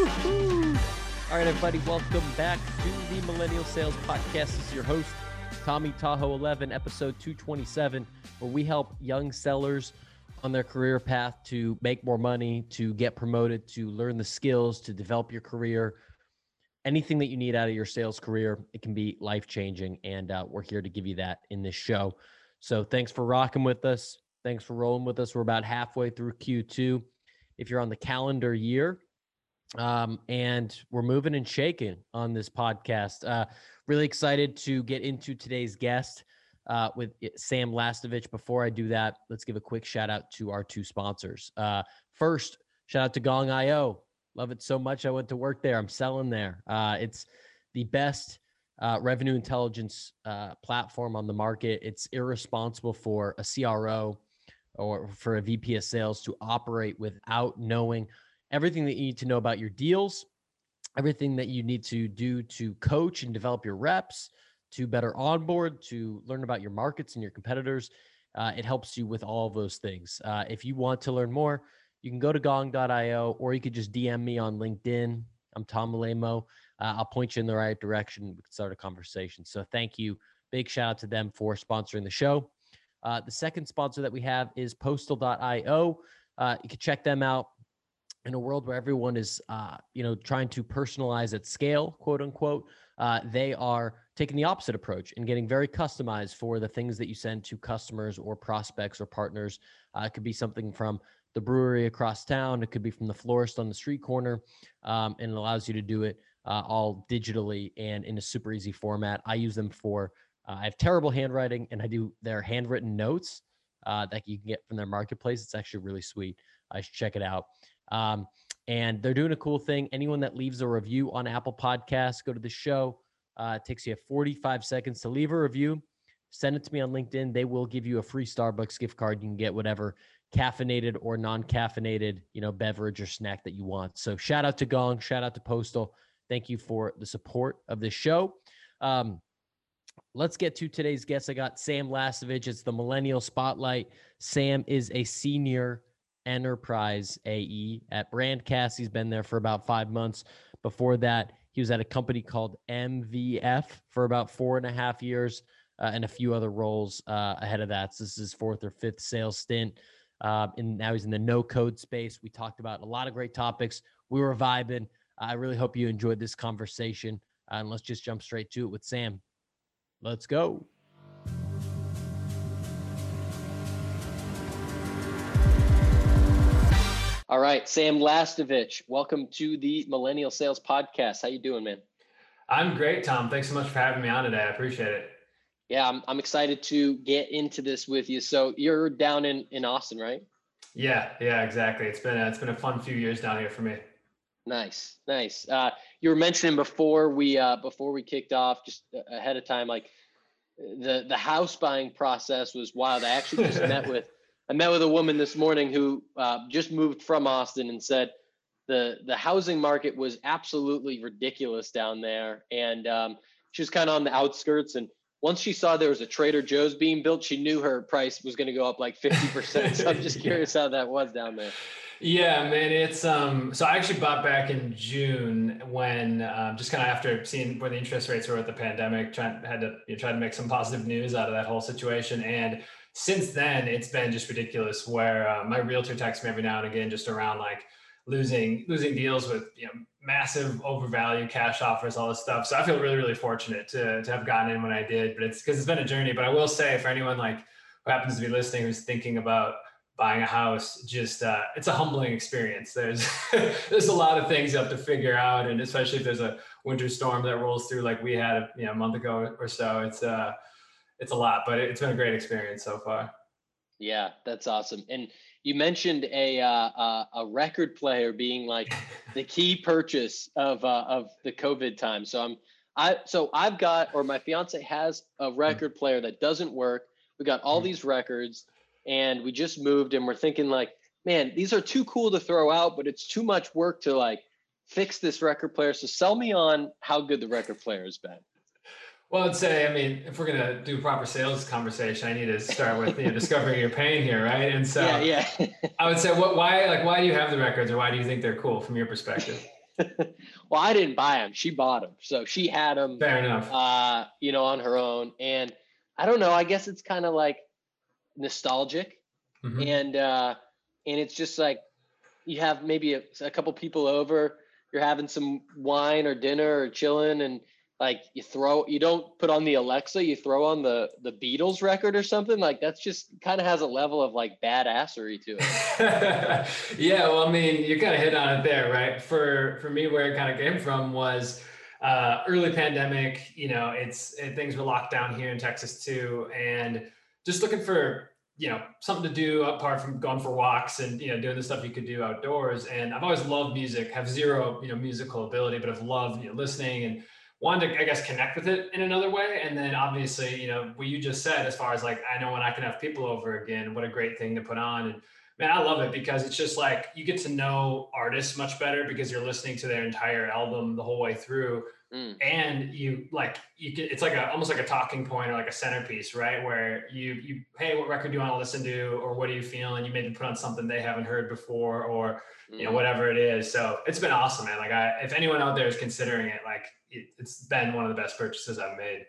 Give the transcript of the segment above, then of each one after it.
All right, everybody, welcome back to the Millennial Sales Podcast. This is your host, Tommy Tahoe 11, episode 227, where we help young sellers on their career path to make more money, to get promoted, to learn the skills, to develop your career. Anything that you need out of your sales career, it can be life changing. And uh, we're here to give you that in this show. So thanks for rocking with us. Thanks for rolling with us. We're about halfway through Q2. If you're on the calendar year, um, and we're moving and shaking on this podcast. Uh, really excited to get into today's guest uh, with Sam Lastovich. Before I do that, let's give a quick shout out to our two sponsors. Uh, first, shout out to Gong.io. Love it so much. I went to work there. I'm selling there. Uh, it's the best uh, revenue intelligence uh, platform on the market. It's irresponsible for a CRO or for a VP of sales to operate without knowing everything that you need to know about your deals, everything that you need to do to coach and develop your reps, to better onboard, to learn about your markets and your competitors. Uh, it helps you with all of those things. Uh, if you want to learn more, you can go to gong.io or you could just DM me on LinkedIn. I'm Tom Alaimo. Uh, I'll point you in the right direction. We can start a conversation. So thank you. Big shout out to them for sponsoring the show. Uh, the second sponsor that we have is postal.io. Uh, you can check them out in a world where everyone is uh, you know trying to personalize at scale quote unquote uh, they are taking the opposite approach and getting very customized for the things that you send to customers or prospects or partners. Uh, it could be something from the brewery across town. It could be from the florist on the street corner um, and it allows you to do it uh, all digitally and in a super easy format. I use them for uh, i have terrible handwriting and i do their handwritten notes uh, that you can get from their marketplace. It's actually really sweet. I should check it out um, and they're doing a cool thing. Anyone that leaves a review on Apple Podcasts, go to the show. Uh, it takes you 45 seconds to leave a review. Send it to me on LinkedIn. They will give you a free Starbucks gift card. You can get whatever caffeinated or non-caffeinated, you know, beverage or snack that you want. So shout out to Gong, shout out to Postal. Thank you for the support of this show. Um, let's get to today's guest. I got Sam Lastovich. It's the Millennial Spotlight. Sam is a senior enterprise AE at Brandcast. He's been there for about five months. Before that, he was at a company called MVF for about four and a half years uh, and a few other roles uh, ahead of that. So this is his fourth or fifth sales stint. Uh, and now he's in the no code space. We talked about a lot of great topics. We were vibing. I really hope you enjoyed this conversation. Uh, and let's just jump straight to it with Sam. Let's go. All right, Sam Lastovich, welcome to the Millennial Sales Podcast. How you doing, man? I'm great, Tom. Thanks so much for having me on today. I appreciate it. Yeah, I'm, I'm excited to get into this with you. So you're down in, in Austin, right? Yeah, yeah, exactly. It's been a, it's been a fun few years down here for me. Nice, nice. Uh, you were mentioning before we uh, before we kicked off, just ahead of time, like the the house buying process was wild. I actually just met with I met with a woman this morning who uh, just moved from Austin and said the the housing market was absolutely ridiculous down there, and um, she was kind of on the outskirts. And once she saw there was a Trader Joe's being built, she knew her price was going to go up like fifty percent. so I'm just curious how that was down there. Yeah, man, it's um. So I actually bought back in June when um, just kind of after seeing where the interest rates were with the pandemic, trying had to you know, try to make some positive news out of that whole situation and since then, it's been just ridiculous. Where uh, my realtor texts me every now and again, just around like losing losing deals with you know massive overvalued cash offers, all this stuff. So I feel really really fortunate to to have gotten in when I did. But it's because it's been a journey. But I will say for anyone like who happens to be listening who's thinking about buying a house just uh, it's a humbling experience there's there's a lot of things you have to figure out and especially if there's a winter storm that rolls through like we had you know, a month ago or so it's uh it's a lot, but it's been a great experience so far. Yeah, that's awesome. And you mentioned a uh, a record player being like the key purchase of uh, of the COVID time. So I'm I so I've got or my fiance has a record player that doesn't work. We got all mm. these records, and we just moved, and we're thinking like, man, these are too cool to throw out, but it's too much work to like fix this record player. So sell me on how good the record player has been. Well, I'd say, I mean, if we're gonna do proper sales conversation, I need to start with you know, discovering your pain here, right? And so, yeah, yeah. I would say, what, why, like, why do you have the records, or why do you think they're cool from your perspective? well, I didn't buy them. She bought them, so she had them. Fair enough. Uh, you know, on her own, and I don't know. I guess it's kind of like nostalgic, Mhm. and uh, and it's just like you have maybe a, a couple people over, you're having some wine or dinner or chilling, and like you throw, you don't put on the Alexa, you throw on the the Beatles record or something. Like that's just kind of has a level of like badassery to it. yeah, well, I mean, you kind of hit on it there, right? For for me, where it kind of came from was uh, early pandemic. You know, it's it, things were locked down here in Texas too, and just looking for you know something to do apart from going for walks and you know doing the stuff you could do outdoors. And I've always loved music, have zero you know musical ability, but I've loved you know listening and wanted to, I guess, connect with it in another way. And then obviously, you know, what you just said, as far as like, I know when I can have people over again, what a great thing to put on. And man, I love it because it's just like you get to know artists much better because you're listening to their entire album the whole way through. Mm. And you like you get it's like a almost like a talking point or like a centerpiece, right? Where you you hey, what record do you want to listen to, or what are you feeling? And you maybe put on something they haven't heard before, or you know Mm. whatever it is. So it's been awesome, man. Like I, if anyone out there is considering it, like it, it's been one of the best purchases I've made.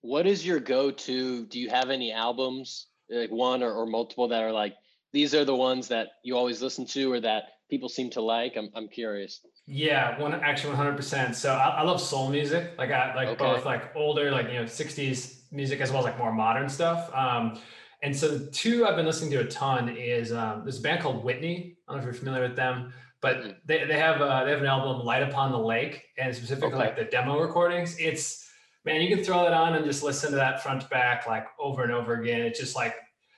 What is your go-to? Do you have any albums, like one or, or multiple, that are like these are the ones that you always listen to or that people seem to like? I'm I'm curious. Yeah, one actually 100. percent So I, I love soul music, like I like Okay. both like older, like you know 60s music as well as like more modern stuff. Um, and so the two I've been listening to a ton is um, there's a band called Whitney. I don't know if you're familiar with them, but they, they have uh, they have an album Light Upon the Lake, and specifically Okay. like the demo recordings. It's man, you can throw that on and just listen to that front to back like over and over again. It's just like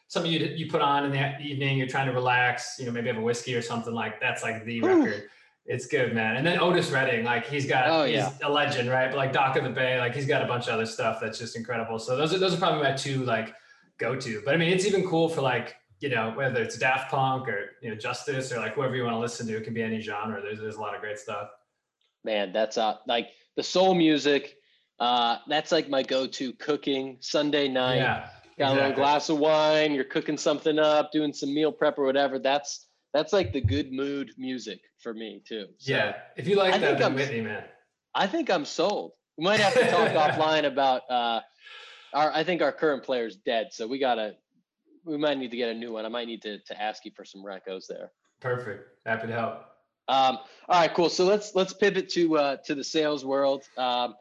something you you put on in the evening. You're trying to relax, you know, maybe have a whiskey or something like that's like the Whew. record. It's good, man. And then Otis Redding, like he's got, Oh, he's yeah. a legend, right? But like Dock of the Bay, like he's got a bunch of other stuff that's just incredible. So those are those are probably my two like go to. But I mean, it's even cool for like you know whether it's Daft Punk or you know Justice or like whoever you want to listen to. It can be any genre. There's there's a lot of great stuff. Man, that's uh like the soul music. Uh, that's like my go-to cooking Sunday night. yeah, Got a little glass of wine. You're cooking something up, doing some meal prep or whatever. That's that's like the good mood music for me too. So yeah, if you like I that, think I'm- Whitney, man. I think I'm sold. We might have to talk offline about uh our I think our current player's dead, so we gotta we might need to get a new one. I might need to to ask you for some recos there. Perfect. Happy to help. Um, all right, cool. So let's let's pivot to uh, to the sales world. Um,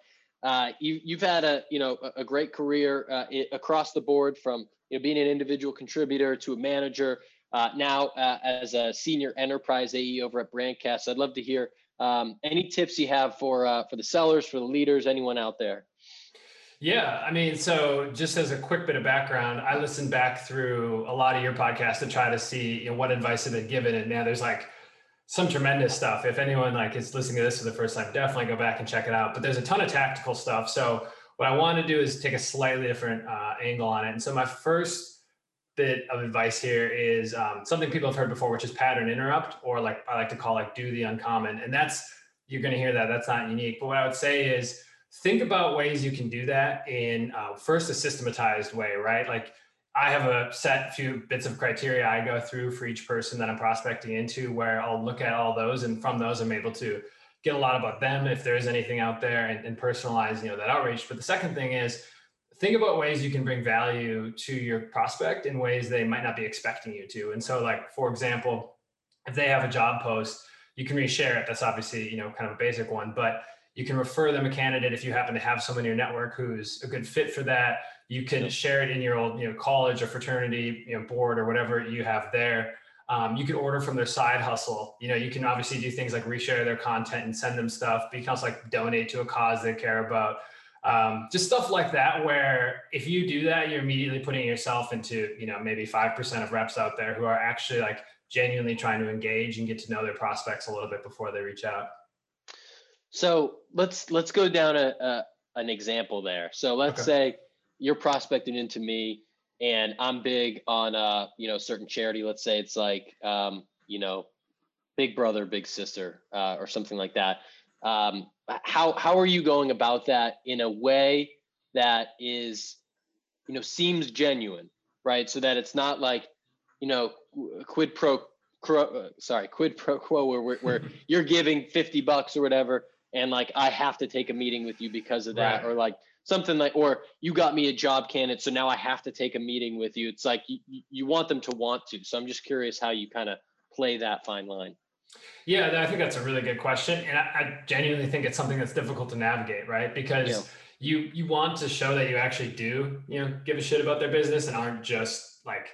uh, you you've had a you know a, a great career uh, across the board from you know being an individual contributor to a manager. Uh, now uh, as a senior enterprise AE over at Brandcast, I'd love to hear um, any tips you have for uh, for the sellers, for the leaders, anyone out there. Yeah, I mean, so just as a quick bit of background, I listened back through a lot of your podcasts to try to see you know, what advice have been given, and now there's like some tremendous stuff. If anyone like is listening to this for the first time, definitely go back and check it out. But there's a ton of tactical stuff. So what I want to do is take a slightly different uh, angle on it. And so my first bit of advice here is um, something people have heard before, which is pattern interrupt, or like I like to call like do the uncommon. And that's you're going to hear that. That's not unique. But what I would say is think about ways you can do that in uh, first a systematized way, right? Like I have a set few bits of criteria I go through for each person that I'm prospecting into, where I'll look at all those, and from those I'm able to get a lot about them if there is anything out there and, and personalize, you know, that outreach. But the second thing is think about ways you can bring value to your prospect in ways they might not be expecting you to. And so, like for example, if they have a job post, you can reshare it. That's obviously you know kind of a basic one, but you can refer them a candidate if you happen to have someone in your network who's a good fit for that. You can share it in your old, you know, college or fraternity, you know, board or whatever you have there. Um, you can order from their side hustle. You know, you can obviously do things like reshare their content and send them stuff, but you can also like donate to a cause they care about. Um, just stuff like that, where if you do that, you're immediately putting yourself into, you know, maybe 5% of reps out there who are actually like genuinely trying to engage and get to know their prospects a little bit before they reach out. So let's let's go down a, a an example there. So let's Okay. say you're prospecting into me, and I'm big on uh you know certain charity. Let's say it's like um you know Big Brother Big Sister uh, or something like that. Um, how how are you going about that in a way that is you know seems genuine, right? So that it's not like you know quid pro uh, sorry, quid pro quo where, where, where you're giving 50 bucks or whatever. And like, I have to take a meeting with you because of that. Right. Or like something like, or you got me a job candidate. So now I have to take a meeting with you. It's like, you, you want them to want to. So I'm just curious how you kind of play that fine line. Yeah, I think that's a really good question. And I, I genuinely think it's something that's difficult to navigate, right? Because yeah. you you want to show that you actually do, you know, give a shit about their business and aren't just like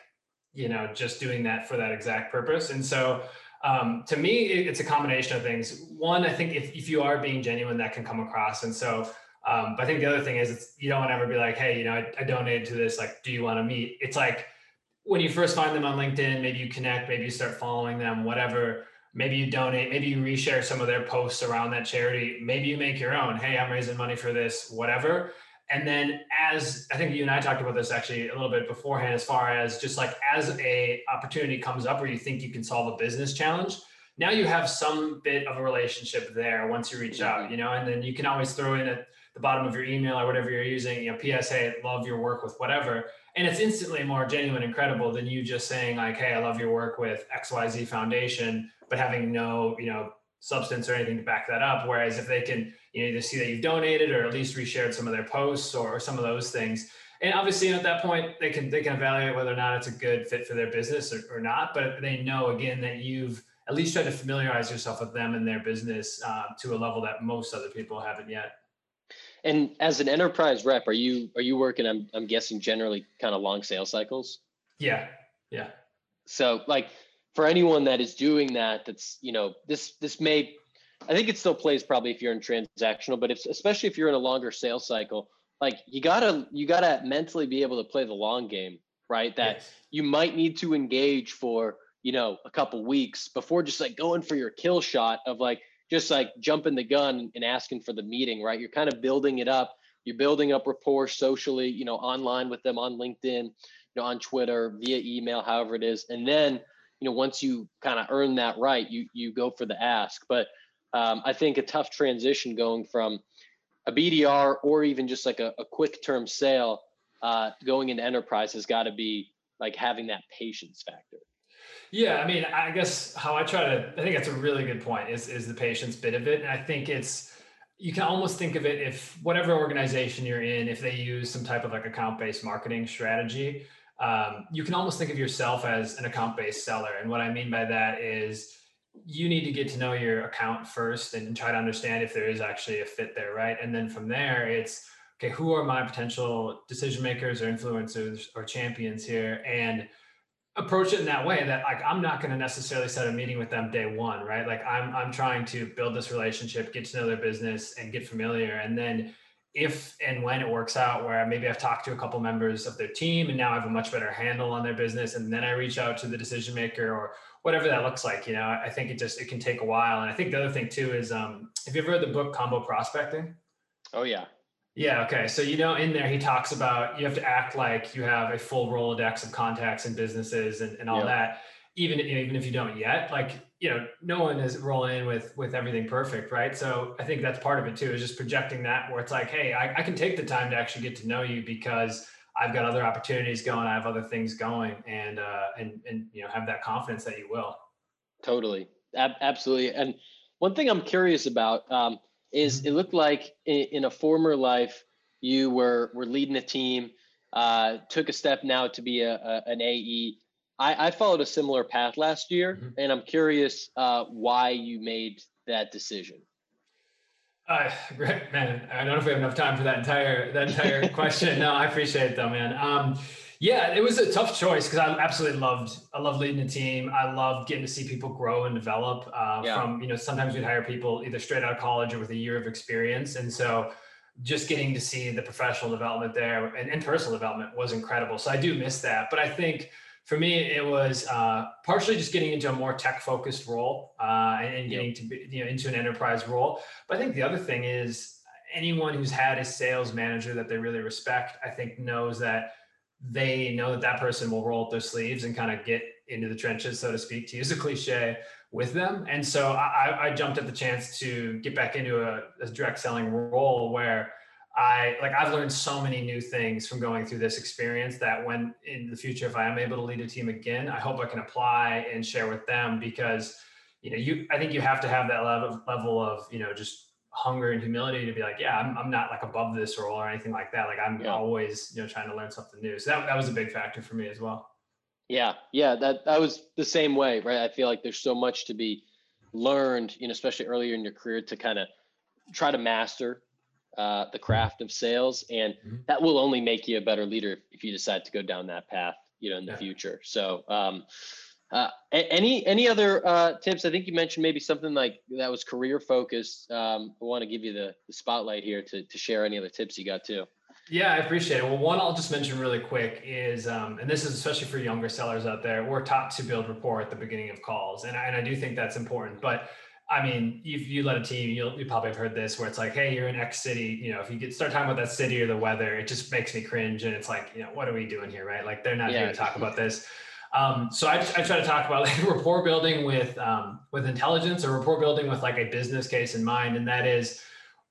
you know just doing that for that exact purpose and so um, to me it's a combination of things one i think if, if you are being genuine that can come across and so um, but i think the other thing is it's you don't want to ever be like hey you know I, I donated to this like do you want to meet it's like when you first find them on linkedin maybe you connect maybe you start following them whatever maybe you donate maybe you reshare some of their posts around that charity. Maybe you make your own. Hey i'm raising money for this whatever. And then as i think you and i talked about this actually a little bit beforehand as far as just like as a opportunity comes up where you think you can solve a business challenge now you have some bit of a relationship there once you reach out mm-hmm. you know and then you can always throw in at the bottom of your email or whatever you're using you know psa love your work with whatever and it's instantly more genuine and credible than you just saying like hey i love your work with xyz foundation but having no you know substance or anything to back that up whereas if they can you know, either see that you've donated or at least reshared some of their posts or, or some of those things. And obviously, at that point, they can they can evaluate whether or not it's a good fit for their business or, or not. But they know again that you've at least tried to familiarize yourself with them and their business uh, to a level that most other people haven't yet. And as an enterprise rep, are you are you working? I'm I'm guessing generally kind of long sales cycles. Yeah, yeah. So like for anyone that is doing that, that's you know this this may I think it still plays probably if you're in transactional, but if especially if you're in a longer sales cycle, like you gotta you gotta mentally be able to play the long game, right? That yes. you might need to engage for you know a couple weeks before just like going for your kill shot of like just like jumping the gun and asking for the meeting, right? You're kind of building it up. You're building up rapport socially, you know, online with them on LinkedIn, you know, on Twitter, via email, however it is, and then you know once you kind of earn that right, you you go for the ask, but um, I think a tough transition going from a BDR or even just like a, a quick term sale uh, going into enterprise has got to be like having that patience factor. Yeah, I mean, I guess how I try to, I think that's a really good point is, is the patience bit of it. And I think it's, you can almost think of it if whatever organization you're in, if they use some type of like account based marketing strategy, um, you can almost think of yourself as an account based seller. And what I mean by that is, you need to get to know your account first and try to understand if there is actually a fit there, right? And then from there, it's okay, who are my potential decision makers or influencers or champions here? And approach it in that way that like I'm not going to necessarily set a meeting with them day one, right? Like I'm I'm trying to build this relationship, get to know their business and get familiar. And then if and when it works out where maybe I've talked to a couple members of their team and now I have a much better handle on their business and then I reach out to the decision maker or whatever that looks like. You know, I think it just it can take a while. And I think the other thing too is um have you ever read the book Combo Prospecting? Oh yeah. Yeah, okay. So you know in there he talks about you have to act like you have a full Rolodex of contacts and businesses and, and all yep. that. Even even if you don't yet, like you know, no one is rolling in with with everything perfect, right? So I think that's part of it too, is just projecting that where it's like, hey, I, I can take the time to actually get to know you because I've got other opportunities going. I have other things going, and uh, and and you know have that confidence that you will. Totally, Ab- absolutely. And one thing I'm curious about um, is mm-hmm. it looked like in, in, a former life you were were leading a team, uh, took a step now to be a, a an AE. I, I, followed a similar path last year, mm-hmm. and I'm curious uh, why you made that decision. Uh, great, man. I don't know if we have enough time for that entire that entire question. No, I appreciate it though, man. Um, yeah, it was a tough choice because I absolutely loved I love leading a team. I loved getting to see people grow and develop. Uh, yeah. From you know, sometimes we'd hire people either straight out of college or with a year of experience, and so just getting to see the professional development there and, and personal development was incredible. So I do miss that, but I think for me, it was uh, partially just getting into a more tech focused role uh, and, getting to be, you know into an enterprise role. But I think the other thing is anyone who's had a sales manager that they really respect, I think knows that they know that that person will roll up their sleeves and kind of get into the trenches, so to speak, to use a cliche with them. And so I, I jumped at the chance to get back into a, a direct selling role where I like I've learned so many new things from going through this experience that when in the future, if I am able to lead a team again, I hope I can apply and share with them because you know, you I think you have to have that level level of, you know, just hunger and humility to be like, yeah, I'm, I'm not like above this role or anything like that. Like I'm yeah. always, you know, trying to learn something new. So that, that was a big factor for me as well. Yeah. Yeah. That, that was the same way, right? I feel like there's so much to be learned, you know, especially earlier in your career to kind of try to master uh, the craft of sales. And mm-hmm. that will only make you a better leader if you decide to go down that path, you know, in the yeah. future. So, um, uh, any any other uh, tips? I think you mentioned maybe something like that was career focused. Um, I want to give you the, the spotlight here to to share any other tips you got too. Yeah, I appreciate it. Well, one I'll just mention really quick is, um, and this is especially for younger sellers out there, we're taught to build rapport at the beginning of calls, and I, and I do think that's important. But I mean, if you let a team, you'll you probably have heard this where it's like, hey, you're in X city. You know, if you get start talking about that city or the weather, it just makes me cringe, and it's like, you know, what are we doing here, right? Like they're not yeah. here to talk about this. Um, so I, I, try to talk about like rapport building with um, with intelligence or rapport building with like a business case in mind, and that is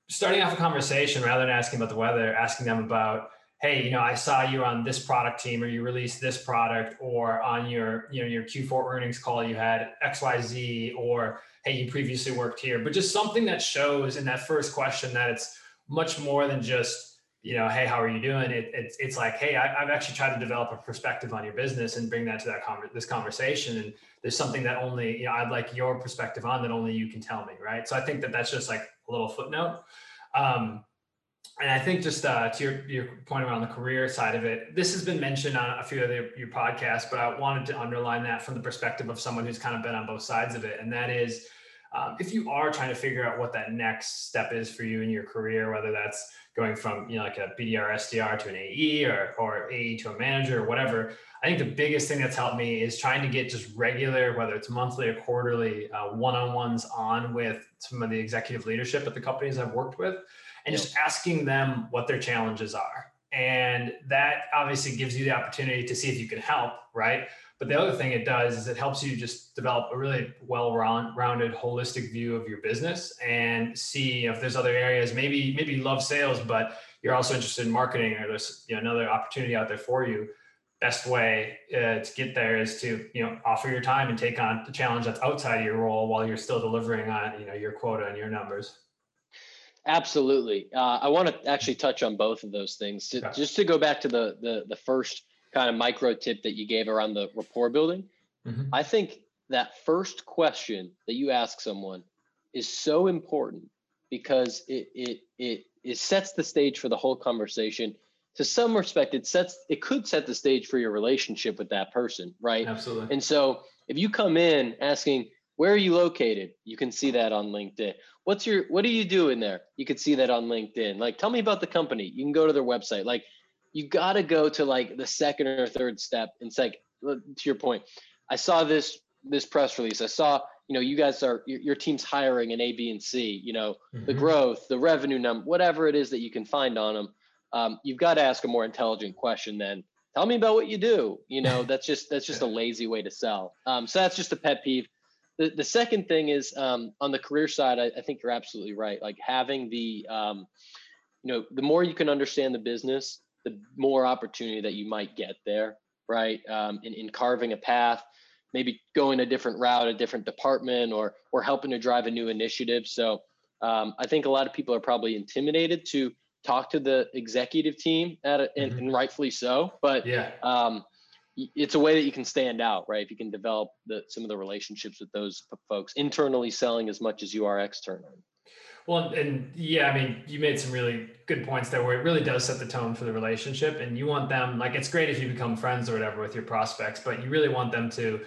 starting off a conversation rather than asking about the weather, asking them about, hey, you know, I saw you on this product team, or you released this product, or on your you know your Q4 earnings call you had X Y Z, or hey, you previously worked here, but just something that shows in that first question that it's much more than just you know, hey, how are you doing? It, it's it's like, hey, I, have actually tried to develop a perspective on your business and bring that to that con- this conversation. And there's something that only, you know, I'd like your perspective on that only you can tell me, right? So I think that that's just like a little footnote. Um, and I think just uh, to your, your point around the career side of it, this has been mentioned on a few of the, your podcasts, but I wanted to underline that from the perspective of someone who's kind of been on both sides of it. And that is, um, if you are trying to figure out what that next step is for you in your career, whether that's going from you know like a BDR SDR to an AE or or AE to a manager or whatever. I think the biggest thing that's helped me is trying to get just regular, whether it's monthly or quarterly, uh, one-on-ones on with some of the executive leadership at the companies I've worked with, and just asking them what their challenges are. And that obviously gives you the opportunity to see if you can help, right? But the other thing it does is it helps you just develop a really well-rounded, holistic view of your business and see if there's other areas. Maybe maybe you love sales, but you're also interested in marketing, or there's you know another opportunity out there for you. Best way uh, to get there is to you know offer your time and take on the challenge that's outside of your role while you're still delivering on you know your quota and your numbers. Absolutely. Uh, I want to actually touch on both of those things. To, Just to go back to the the the first kind of micro tip that you gave around the rapport building. Mm-hmm. I think that first question that you ask someone is so important because it it it it sets the stage for the whole conversation. To some respect, it sets it could set the stage for your relationship with that person, right? Absolutely. And so if you come in asking, where are you located? You can see that on LinkedIn. What's your what do you do in there? You can see that on LinkedIn. Like tell me about the company. You can go to their website. Like you got to go to like the second or third step. And it's like to your point, I saw this this press release. I saw you know you guys are your, your team's hiring an A, B, and C. You know mm-hmm. the growth, the revenue number, whatever it is that you can find on them. Um, you've got to ask a more intelligent question than tell me about what you do. You know that's just that's just a lazy way to sell. Um, so that's just a pet peeve. The, the second thing is um, on the career side, I, I, think you're absolutely right. Like having the, um, you know, the more you can understand the business, the more opportunity that you might get there, right? Um, in, in carving a path, maybe going a different route, a different department, or or helping to drive a new initiative. So um, I think a lot of people are probably intimidated to talk to the executive team at a, and, mm-hmm. and, rightfully so. But yeah. It's a way that you can stand out, right? If you can develop the, some of the relationships with those folks internally selling as much as you are externally. Well, and yeah, I mean, you made some really good points there where it really does set the tone for the relationship. And you want them, like, it's great if you become friends or whatever with your prospects, but you really want them to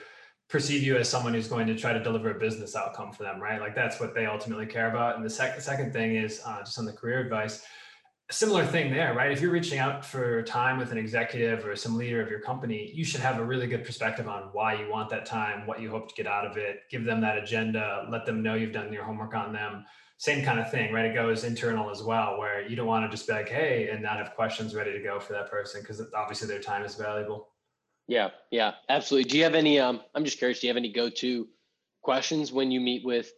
perceive you as someone who's going to try to deliver a business outcome for them, right? Like, that's what they ultimately care about. And the second second thing is uh, just on the career advice. Similar thing there, right? If you're reaching out for time with an executive or some leader of your company, you should have a really good perspective on why you want that time, what you hope to get out of it. Give them that agenda, let them know you've done your homework on them same kind of thing, right? It goes internal as well, where you don't want to just be like, hey, and not have questions ready to go for that person because obviously their time is valuable. Yeah, yeah, absolutely. Do you have any? Um, I'm just curious. Do you have any go-to questions when you meet with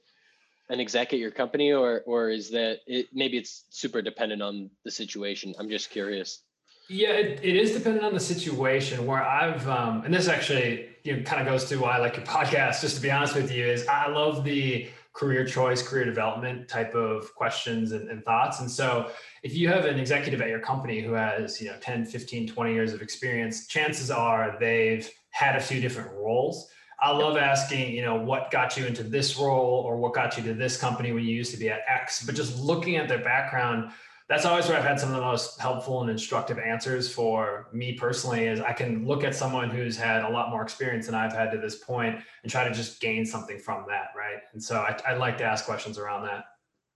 an exec at your company, or or is that it? Maybe it's super dependent on the situation. I'm just curious. Yeah, it, it is dependent on the situation. Where I've um, and this actually you know kind of goes to why I like your podcast. Just to be honest with you, is I love the career choice, career development type of questions and, and, thoughts. And so if you have an executive at your company who has, you know, 10, 15, 20 years of experience, chances are they've had a few different roles. I love asking, you know, what got you into this role or what got you to this company when you used to be at X, but just looking at their background, that's always where I've had some of the most helpful and instructive answers for me personally is I can look at someone who's had a lot more experience than I've had to this point and try to just gain something from that. Right. And so I, I like to ask questions around that.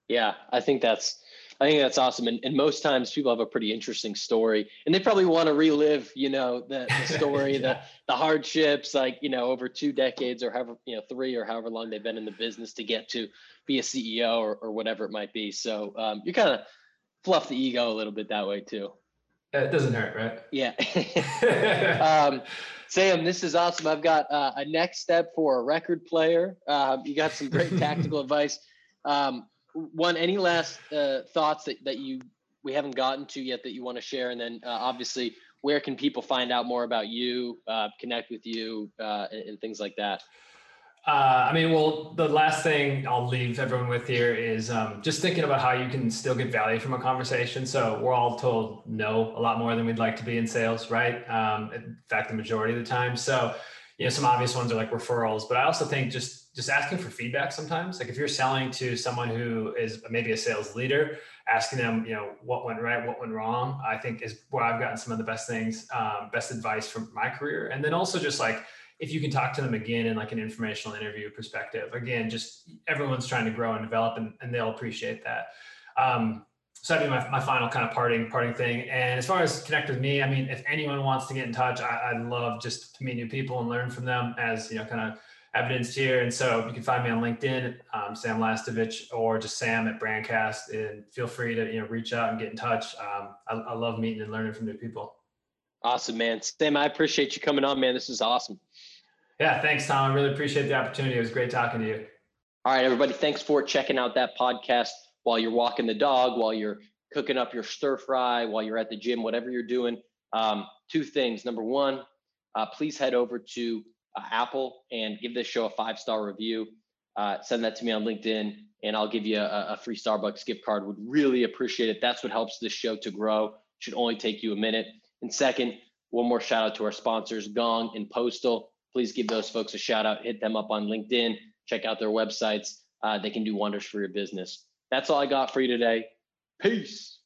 Yeah, I think that's I think that's awesome. And, and most times people have a pretty interesting story and they probably want to relive, you know, the, the story, yeah. the, the hardships, like, you know, over two decades or however, you know, three or however long they've been in the business to get to be a CEO or, or whatever it might be. So um, you're kind of fluff the ego a little bit that way too. It doesn't hurt, right? Yeah. um, Sam, this is awesome. I've got uh, a next step for a record player. Um, you got some great tactical advice. Um, one, any last uh, thoughts that, that you we haven't gotten to yet that you want to share? And then uh, obviously, where can people find out more about you, uh, connect with you, uh, and, and things like that? Uh, I mean, well, the last thing I'll leave everyone with here is um, just thinking about how you can still get value from a conversation. So we're all told no a lot more than we'd like to be in sales, right? Um, in fact, the majority of the time. So, you know, some obvious ones are like referrals, but I also think just just asking for feedback sometimes. Like if you're selling to someone who is maybe a sales leader, asking them, you know, what went right, what went wrong, I think is where I've gotten some of the best things, um, best advice from my career. And then also just like if you can talk to them again in like an informational interview perspective, again, just everyone's trying to grow and develop and, and they'll appreciate that. Um, so that'd be my, my final kind of parting parting thing. And as far as connect with me, I mean, if anyone wants to get in touch, I, I love just to meet new people and learn from them as, you know, kind of evidenced here. And so you can find me on LinkedIn, um, Sam Lastovich, or just Sam at Brandcast. And feel free to, you know, reach out and get in touch. Um, I, I love meeting and learning from new people. Awesome, man. Sam, I appreciate you coming on, man. This is awesome. Yeah, thanks, Tom. I really appreciate the opportunity. It was great talking to you. All right, everybody. Thanks for checking out that podcast while you're walking the dog, while you're cooking up your stir fry, while you're at the gym, whatever you're doing. Um, two things. Number one, uh, please head over to uh, Apple and give this show a five star review. Uh, send that to me on LinkedIn, and I'll give you a, a free Starbucks gift card. Would really appreciate it. That's what helps this show to grow. Should only take you a minute. And second, one more shout out to our sponsors, Gong and Postal please give those folks a shout out, hit them up on LinkedIn, check out their websites. Uh, they can do wonders for your business. That's all I got for you today. Peace.